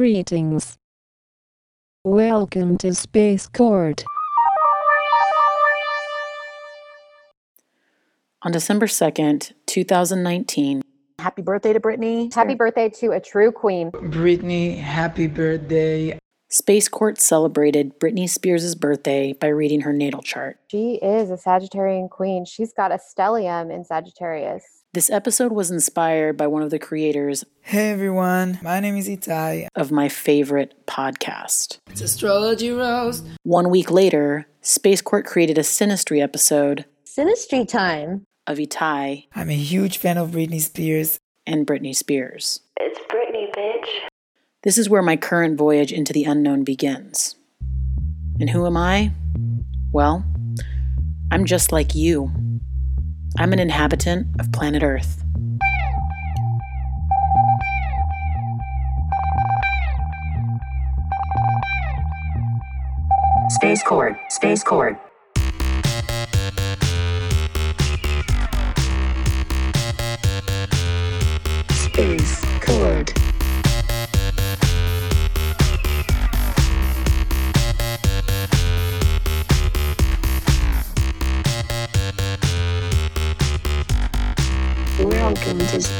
Greetings. Welcome to Space Court. On December 2nd, 2019, Happy birthday to Britney. Happy birthday to a true queen. Britney, happy birthday. Space Court celebrated Britney Spears' birthday by reading her natal chart. She is a Sagittarian queen. She's got a stellium in Sagittarius. This episode was inspired by one of the creators Hey everyone, my name is Itai. of my favorite podcast. It's Astrology Roast. One week later, Space Court created a Synastry episode Synastry time. of Itai I'm a huge fan of Britney Spears. and Britney Spears. It's Britney, bitch. This is where my current voyage into the unknown begins. And who am I? Well, I'm just like you. I'm an inhabitant of planet Earth. Space Court, Space Court.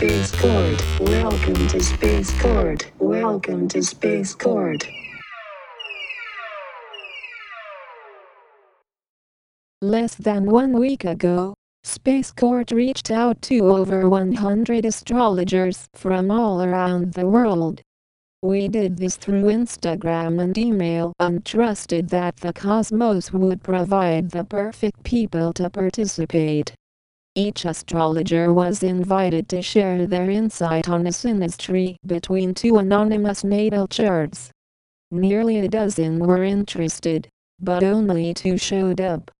Space Court. Welcome to Space Court. Welcome to Space Court. Less than one week ago, Space Court reached out to over 100 astrologers from all around the world. We did this through Instagram and email and trusted that the cosmos would provide the perfect people to participate. Each astrologer was invited to share their insight on a synastry between two anonymous natal charts. Nearly a dozen were interested, but only two showed up.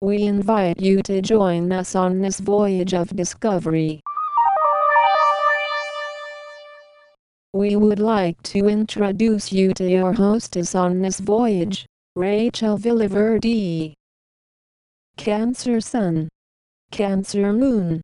We invite you to join us on this voyage of discovery. We would like to introduce you to your hostess on this voyage, Rachel Villaverde. Cancer Sun, Cancer Moon,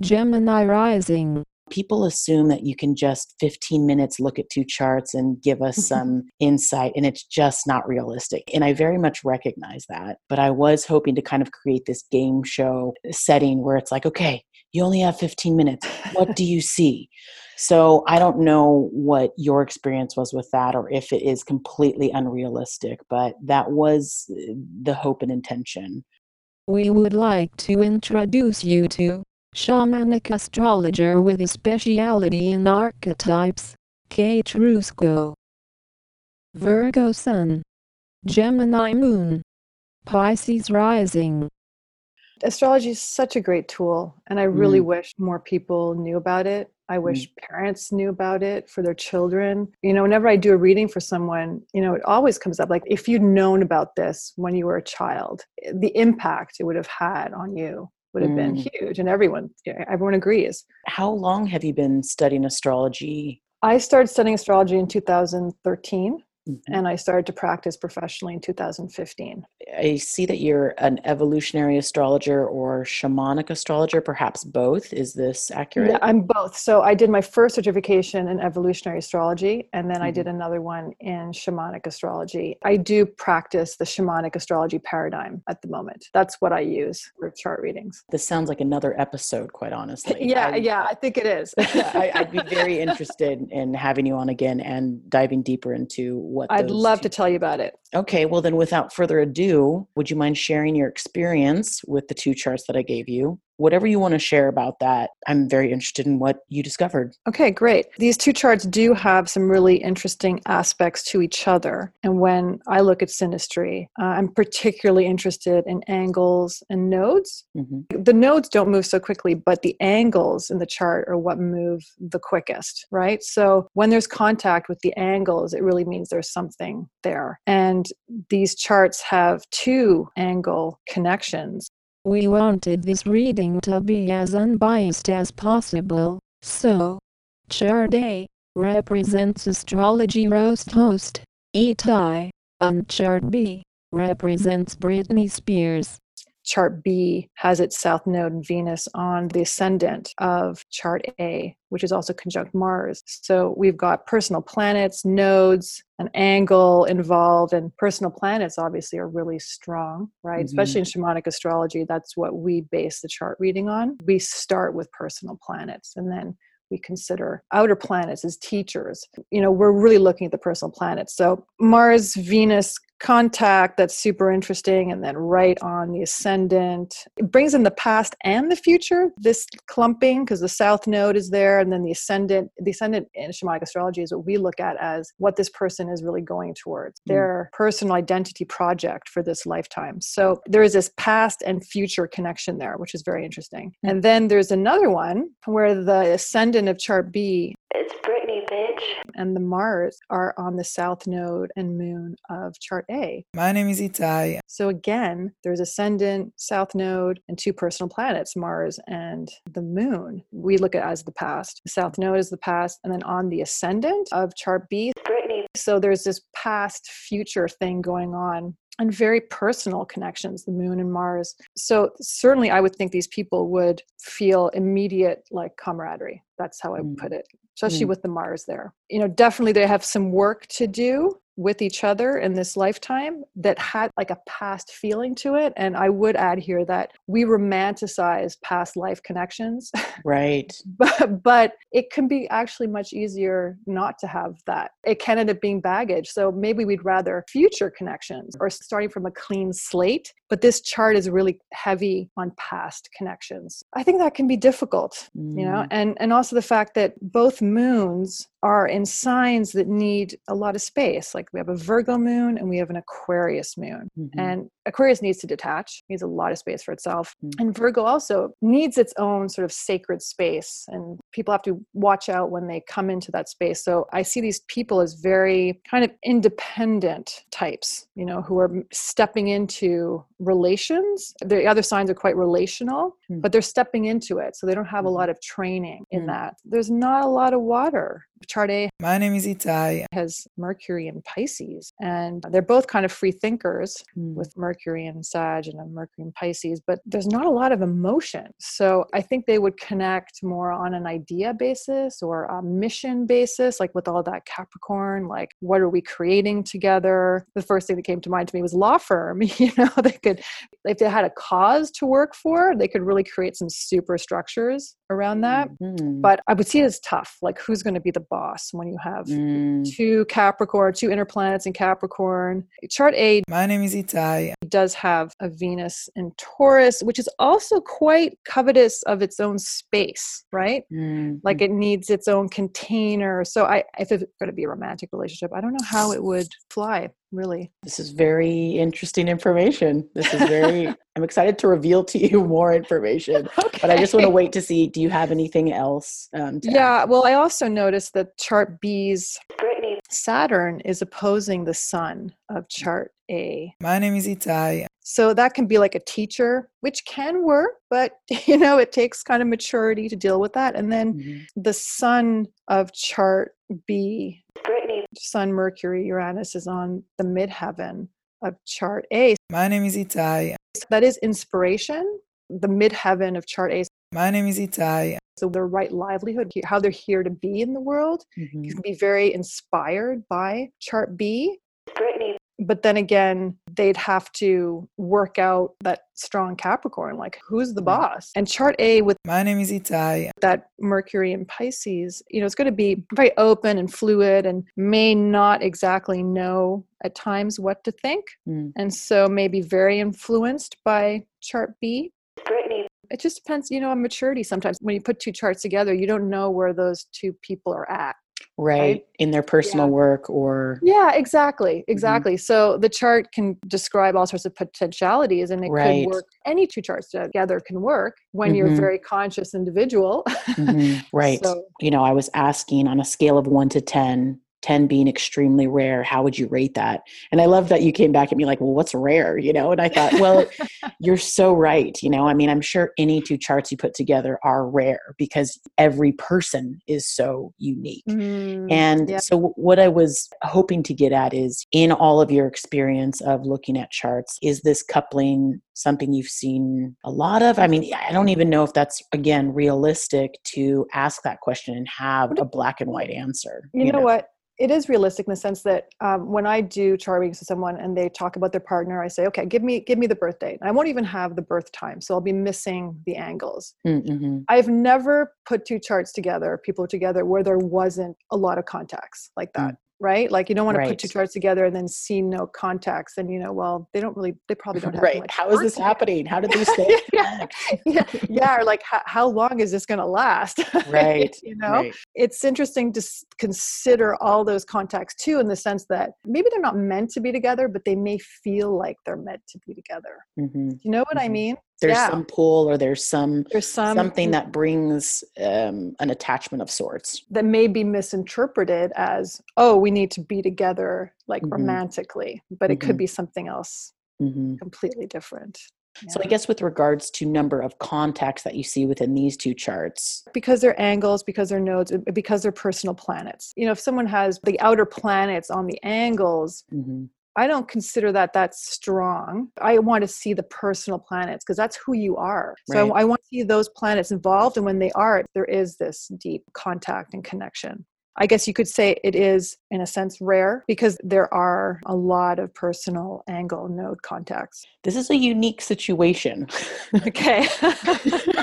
Gemini Rising. People assume that you can just 15 minutes look at two charts and give us some insight, and it's just not realistic. And I very much recognize that. But I was hoping to kind of create this game show setting where it's like, okay, you only have 15 minutes. What do you see? So I don't know what your experience was with that or if it is completely unrealistic, but that was uh, the hope and intention. We would like to introduce you to shamanic astrologer with a speciality in archetypes, Kate Rusco. Virgo Sun, Gemini Moon, Pisces Rising. astrology is such a great tool and i really Mm. wish more people knew about it i wish parents knew about it for their children you know whenever i do a reading for someone you know it always comes up like if you'd known about this when you were a child eh, the impact it would have had on you would have been Mm. huge and everyone everyone agrees How long have you been studying astrology? i started studying astrology in 2013 Mhm. and i started to practice professionally in 2015 I see that you're an evolutionary astrologer or shamanic astrologer, perhaps both. Is this accurate? Yeah, I'm both. So I did my first certification in evolutionary astrology, and then I Mhm. did another one in shamanic astrology. I do practice the shamanic astrology paradigm at the moment. That's what I use for chart readings. This sounds like another episode, quite honestly. yeah, I- yeah, I think it is. I, I'd be very interested in having you on again and diving deeper into what. I'd love to tell you about it. Okay, well, then without further ado, would you mind sharing your experience with the two charts that I gave you? Whatever you want to share about that, I'm very interested in what you discovered. Okay, great. These two charts do have some really interesting aspects to each other. And when I look at synastry, uh, I'm particularly interested in angles and nodes. hmm the nodes don't move so quickly, but the angles in the chart are what move the quickest, right? So when there's contact with the angles, it really means there's something there. And these charts have two angle connections. We wanted this reading to be as unbiased as possible, so Chart A represents astrology roast host, Itai, and Chart B represents Britney Spears. Chart B has its south node Venus on the ascendant of chart A, which is also conjunct Mars. So we've got personal planets, nodes, an angle involved, and personal planets obviously are really strong, right? Mhm. Especially in shamanic astrology, that's what we base the chart reading on. We start with personal planets and then we consider outer planets as teachers. You know, we're really looking at the personal planets. So Mars, Venus contact, that's super interesting. And then right on the ascendant, it brings in the past and the future, this clumping, because the south node is there. And then the ascendant, the ascendant in shamanic astrology is what we look at as what this person is really going towards, Mm. their personal identity project for this lifetime. So there is this past and future connection there, which is very interesting. And then there's another one where the ascendant of chart B It's Britney, bitch. and the Mars are on the south node and moon of chart A. My name is Itai. So again, there's ascendant, south node, and two personal planets, Mars and the moon. We look at as the past. The south node is the past, and then on the ascendant of chart B. Britney. So there's this past future thing going on and very personal connections, the moon and Mars. So certainly I would think these people would feel immediate like camaraderie. That's how I would Mm. put it, especially Mm. with the Mars there. You know, definitely they have some work to do with each other in this lifetime that had like a past feeling to it. And I would add here that we romanticize past life connections, Right. but, but it can be actually much easier not to have that. It can end up being baggage. So maybe we'd rather future connections or starting from a clean slate. But this chart is really heavy on past connections. I think that can be difficult, you know, Mm. and, and also the fact that both moons are in signs that need a lot of space. Like we have a Virgo moon and we have an Aquarius moon. Mhm. And Aquarius needs to detach, needs a lot of space for itself. Mm. And Virgo also needs its own sort of sacred space. And people have to watch out when they come into that space. So I see these people as very kind of independent types, you know, who are stepping into relations. The other signs are quite relational, Mm. but they're stepping into it. So they don't have a Mhm. lot of training in Mm. that. There's not a lot of water. Chart A My name is Itai. has Mercury and Pisces, and they're both kind of free thinkers Mm. with Mercury and Sag and a Mercury and Pisces, but there's not a lot of emotion. So I think they would connect more on an idea basis or a mission basis, like with all that Capricorn, like what are we creating together? The first thing that came to mind to me was law firm. You know, they could, if they had a cause to work for, they could really create some super structures around that. Mm. But I would see it as tough. Like, who's going to be the boss when you have Mm. two Capricorn, two inner planets in Capricorn? Chart A My name is Itai. does have a Venus in Taurus, which is also quite covetous of its own space, right? Mm. Like it needs its own container. So I if it's going to be a romantic relationship, I don't know how it would fly, really. This is very interesting information. This is very, I'm excited to reveal to you more information, but I just want to wait to see do you have anything else? Um, to add? Yeah, well, I also noticed that chart B's Britney. Saturn is opposing the sun of chart A. My name is Itai. So that can be like a teacher, which can work, but you know, it takes kind of maturity to deal with that. And then Mhm. the sun of chart B, Britney. Sun, Mercury, Uranus is on the midheaven of chart A. My name is Itai. That is inspiration, the midheaven of chart A. My name is Itai. So their right livelihood, how they're here to be in the world, Mhm. you can be very inspired by chart B. Britney. But then again, they'd have to work out that strong Capricorn, like who's the boss? And chart A with My name is Itai. that Mercury and Pisces, you know, it's going to be very open and fluid and may not exactly know at times what to think. Mm. And so maybe very influenced by chart B. Britney. It just depends, you know, on maturity sometimes. When you put two charts together, you don't know where those two people are at. Right. In their personal Yeah. work or, Yeah, exactly. Mm-hmm. Exactly. So the chart can describe all sorts of potentialities and it Right. could work. Any two charts together can work when you're a Mhm. very conscious individual. Mhm. right. So, you know, I was asking on a scale of one to 10, 10 being extremely rare. How would you rate that? And I love that you came back at me like, well, what's rare? You know, and I thought, well, you're so right. You know, I mean, I'm sure any two charts you put together are rare because every person is so unique. Mm, And yeah. so, what I was hoping to get at is in all of your experience of looking at charts, is this coupling something you've seen a lot of? I mean, I don't even know if that's, again, realistic to ask that question and have a black and white answer. you, know, what it is realistic in the sense that um, when i do chart readings to someone and they talk about their partner i say okay give me give me the birth date. I won't even have the birth time so i'll be missing the angles. Mm-hmm. i've never put two charts together people together where there wasn't a lot of contacts like that right like you don't want to put two Right. charts together and then see no contacts and you know well they don't really they probably don't have Right. much How is this happening? How did these things Yeah. yeah, yeah or like how, how long is this going to last Right. you know Right. it's interesting to s- consider all those contacts too in the sense that maybe they're not meant to be together but they may feel like they're meant to be together hmm you know what i Mhm. mean There's Yeah. some pull or there's some there's some something that brings um, an attachment of sorts. that may be misinterpreted as oh we need to be together like Mhm. romantically but it could Mhm. be something else hmm completely different So I guess with regards to number of contacts that you see within these two charts, because they're angles because they're nodes uh, because they're personal planets you know if someone has the outer planets on the angles mhm, I don't consider that that strong. I want to see the personal planets because that's who you are. So I, I want to see those planets involved. And when they are, there is this deep contact and connection. I guess you could say it is, in a sense, rare because there are a lot of personal angle node contacts. this is a unique situation. Okay.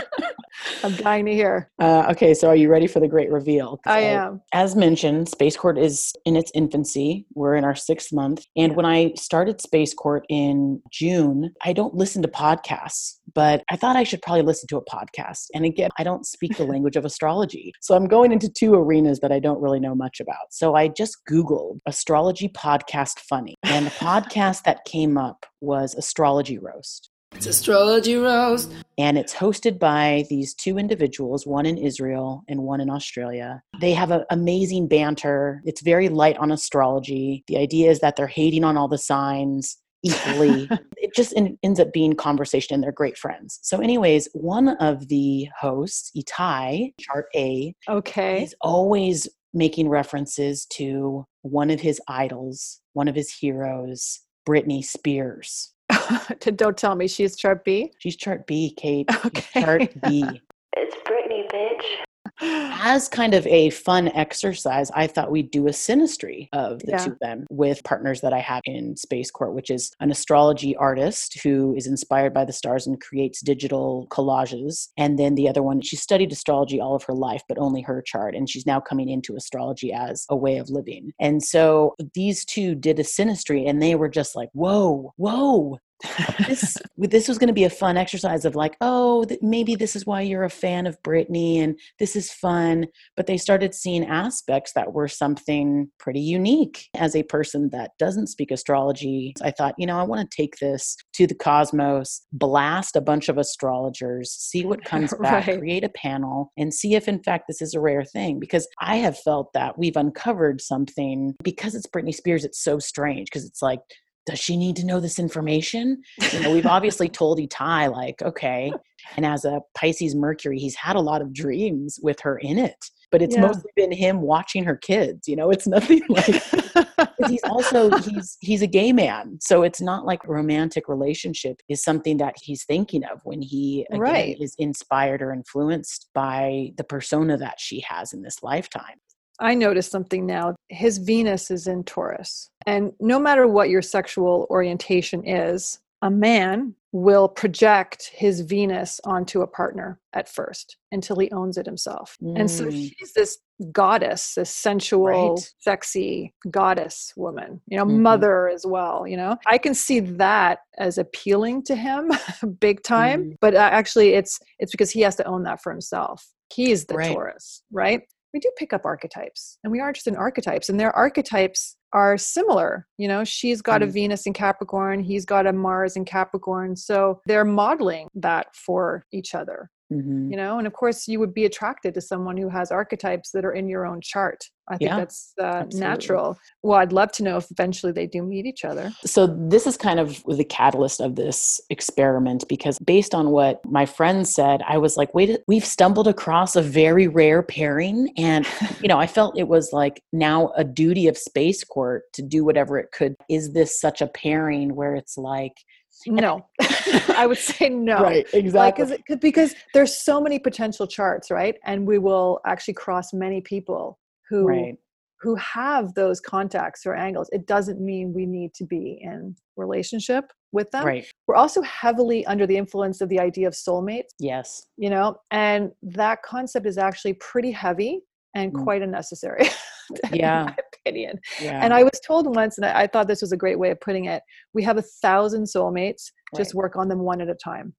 I'm dying to hear. uh, okay, so are you ready for the great reveal? I am. As mentioned, Space Court is in its infancy. We're in our sixth month. And when I started Space Court in June, I don't listen to podcasts, but I thought I should probably listen to a podcast. And again, I don't speak the language of astrology. So I'm going into two arenas that I don't really know much about. So I just Googled astrology podcast funny. And the podcast that came up was Astrology Roast It's astrology roast. and it's hosted by these two individuals, one in Israel and one in Australia. They have an amazing banter. It's very light on astrology. The idea is that they're hating on all the signs equally. it just en- ends up being conversation and they're great friends. So, anyways, one of the hosts, Itai, chart A, Okay. is always making references to one of his idols, one of his heroes, Britney Spears. Don't tell me she's chart B. She's chart B, Kate. She's Chart B. It's Britney, bitch. As kind of a fun exercise, I thought we'd do a synastry of the Yeah. two of them with partners that I have in Space Court, which is an astrology artist who is inspired by the stars and creates digital collages. And then the other one, she studied astrology all of her life, but only her chart. And she's now coming into astrology as a way of living. And so these two did a synastry and they were just like, whoa, whoa, this this was going to be a fun exercise of like oh th- maybe this is why you're a fan of Britney and this is fun but they started seeing aspects that were something pretty unique as a person that doesn't speak astrology i thought you know i want to take this to the cosmos blast a bunch of astrologers see what comes back Right. create a panel and see if in fact this is a rare thing because i have felt that we've uncovered something because it's Britney Spears it's so strange because it's like does she need to know this information? You know, we've obviously told Itai, like, okay. And as a Pisces Mercury, he's had a lot of dreams with her in it, but it's Yeah. mostly been him watching her kids. You know, it's nothing like he's also he's he's a gay man so it's not like a romantic relationship is something that he's thinking of when he again, Right. is inspired or influenced by the persona that she has in this lifetime I noticed something now. His Venus is in Taurus. And no matter what your sexual orientation is, a man will project his Venus onto a partner at first until he owns it himself. And so Mm. she's this goddess, this sensual, Right. sexy goddess woman, you know, Mhm. mother as well, you know. I can see that as appealing to him big time, Mhm. but uh, actually it's it's because he has to own that for himself. He's the Right. Taurus, right? We do pick up archetypes and we are interested in archetypes and their archetypes are similar. You know, she's got a Mm. Venus in Capricorn, he's got a Mars in Capricorn. So they're modeling that for each other. Mhm. you know and of course you would be attracted to someone who has archetypes that are in your own chart i think Yeah, that's uh, natural well i'd love to know if eventually they do meet each other So, this is kind of the catalyst of this experiment because, based on what my friend said, I was like, wait, we've stumbled across a very rare pairing. And, you know, I felt it was like now a duty of Space Court to do whatever it could. Is this such a pairing where it's like, no i would say no right, like exactly. is it, 'cause- because there's so many potential charts right and we will actually cross many people who right. who have those contacts or angles it doesn't mean we need to be in relationship with them Right. we're also heavily under the influence of the idea of soulmates Yes. you know and that concept is actually pretty heavy and Mm. quite unnecessary Yeah. in my opinion Yeah. and i was told once and I, I thought this was a great way of putting it we have a thousand soulmates just work on them one at a time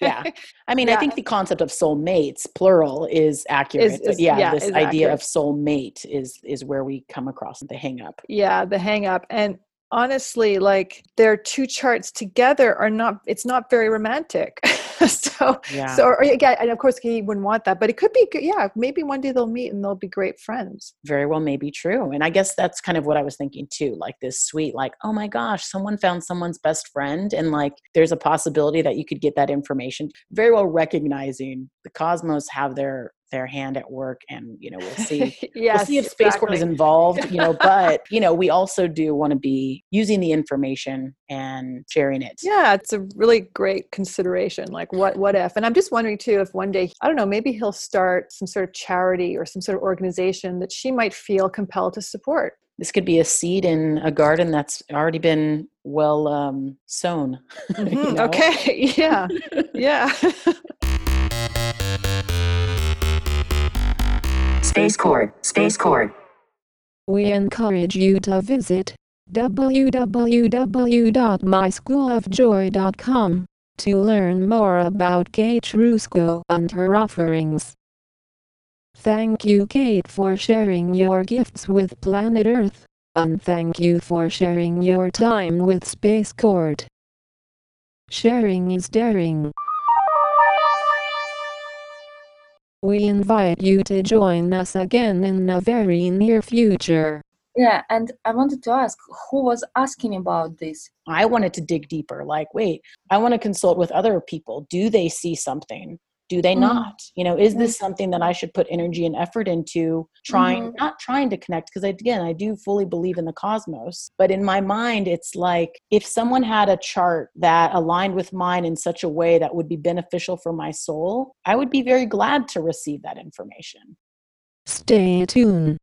Yeah. I mean, I think the concept of soulmates, plural, is accurate. Is- is- yeah, yeah, this idea accurate. of soulmate is is where we come across the hang up. yeah the hang up and honestly like their two charts together are not it's not very romantic so Yeah. so or, again and of course he wouldn't want that but it could be good yeah maybe one day they'll meet and they'll be great friends very well may be true. And I guess that's kind of what I was thinking too. Like this sweet, like, oh my gosh, someone found someone's best friend. And like there's a possibility that you could get that information. Very well recognizing the cosmos have their their hand at work and you know, we'll see. yes we'll see if Space Court is involved, you know, but you know, we also do want to be using the information and sharing it. yeah it's a really great consideration like what what if and i'm just wondering too if one day i don't know maybe he'll start some sort of charity or some sort of organization that she might feel compelled to support This could be a seed in a garden that's already been well um, sown. you Mhm, know? okay yeah yeah Space Court. Space Court. We encourage you to visit www.myschoolofjoy.com to learn more about Kate Rusko and her offerings. Thank you, Kate, for sharing your gifts with Planet Earth, and thank you for sharing your time with Space Court. Sharing is daring. We invite you to join us again in the very near future. Yeah, and I wanted to ask who was asking about this? I wanted to dig deeper. Like, wait, I want to consult with other people. Do they see something? Do they Mm. not? You know, is this something that I should put energy and effort into trying, Mhm. not trying to connect? Because again, I do fully believe in the cosmos. But in my mind, it's like if someone had a chart that aligned with mine in such a way that would be beneficial for my soul, I would be very glad to receive that information. Stay tuned.